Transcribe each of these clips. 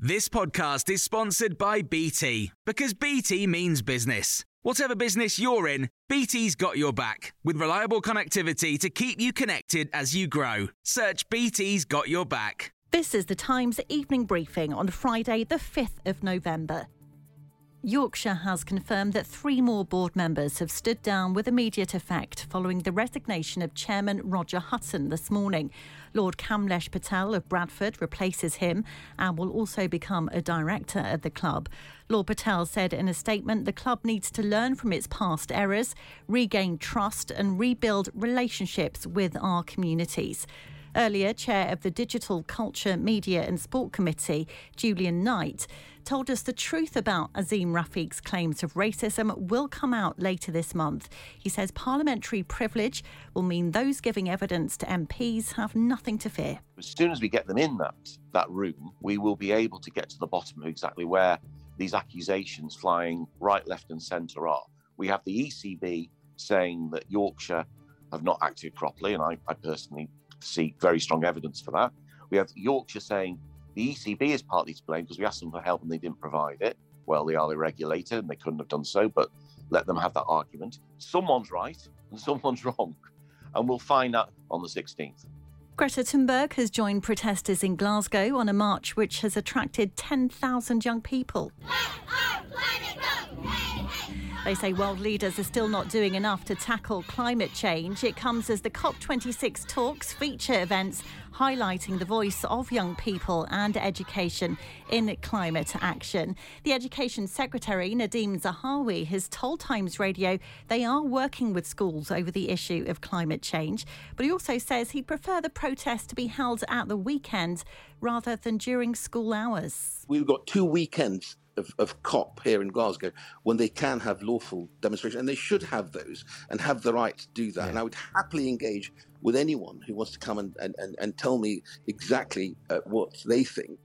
This podcast is sponsored by BT because BT means business. Whatever business you're in, BT's got your back with reliable connectivity to keep you connected as you grow. Search BT's got your back. This is the Times evening briefing on Friday, the 5th of November. Yorkshire has confirmed that three more board members have stood down with immediate effect following the resignation of Chairman Roger Hutton this morning. Lord Kamlesh Patel of Bradford replaces him and will also become a director at the club. Lord Patel said in a statement the club needs to learn from its past errors, regain trust, and rebuild relationships with our communities. Earlier, chair of the Digital Culture, Media and Sport Committee, Julian Knight, told us the truth about Azeem Rafiq's claims of racism will come out later this month. He says parliamentary privilege will mean those giving evidence to MPs have nothing to fear. As soon as we get them in that, that room, we will be able to get to the bottom of exactly where these accusations flying right, left, and centre are. We have the ECB saying that Yorkshire have not acted properly, and I, I personally see very strong evidence for that. We have Yorkshire saying the ECB is partly to blame because we asked them for help and they didn't provide it. Well, they are the regulator and they couldn't have done so, but let them have that argument. Someone's right and someone's wrong. And we'll find out on the 16th. Greta Thunberg has joined protesters in Glasgow on a march which has attracted 10,000 young people. They say world leaders are still not doing enough to tackle climate change. It comes as the COP26 talks feature events highlighting the voice of young people and education in climate action. The Education Secretary, Nadhim Zahawi, has told Times Radio they are working with schools over the issue of climate change, but he also says he'd prefer the protest to be held at the weekend rather than during school hours. We've got two weekends of, of, COP here in Glasgow when they can have lawful demonstrations, and they should have those and have the right to do that. Yeah. And I would happily engage with anyone who wants to come and, and, and, and tell me exactly uh, what they think.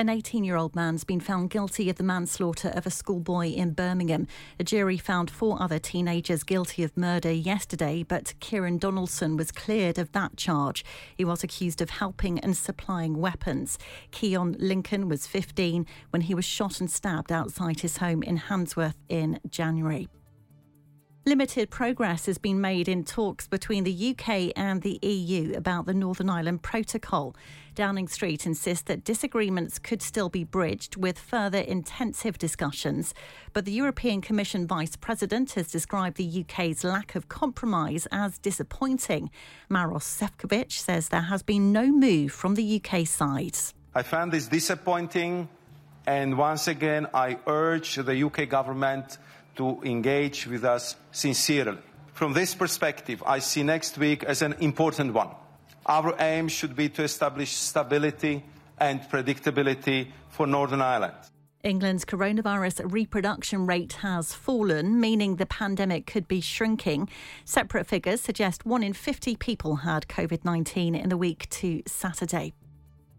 An 18 year old man's been found guilty of the manslaughter of a schoolboy in Birmingham. A jury found four other teenagers guilty of murder yesterday, but Kieran Donaldson was cleared of that charge. He was accused of helping and supplying weapons. Keon Lincoln was 15 when he was shot and stabbed outside his home in Handsworth in January. Limited progress has been made in talks between the UK and the EU about the Northern Ireland Protocol. Downing Street insists that disagreements could still be bridged with further intensive discussions. But the European Commission Vice President has described the UK's lack of compromise as disappointing. Maros Sefcovic says there has been no move from the UK side. I found this disappointing, and once again, I urge the UK government to engage with us sincerely. From this perspective, I see next week as an important one. Our aim should be to establish stability and predictability for Northern Ireland. England's coronavirus reproduction rate has fallen, meaning the pandemic could be shrinking. Separate figures suggest one in 50 people had COVID 19 in the week to Saturday.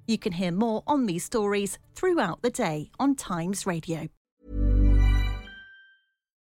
You can hear more on these stories throughout the day on Times Radio.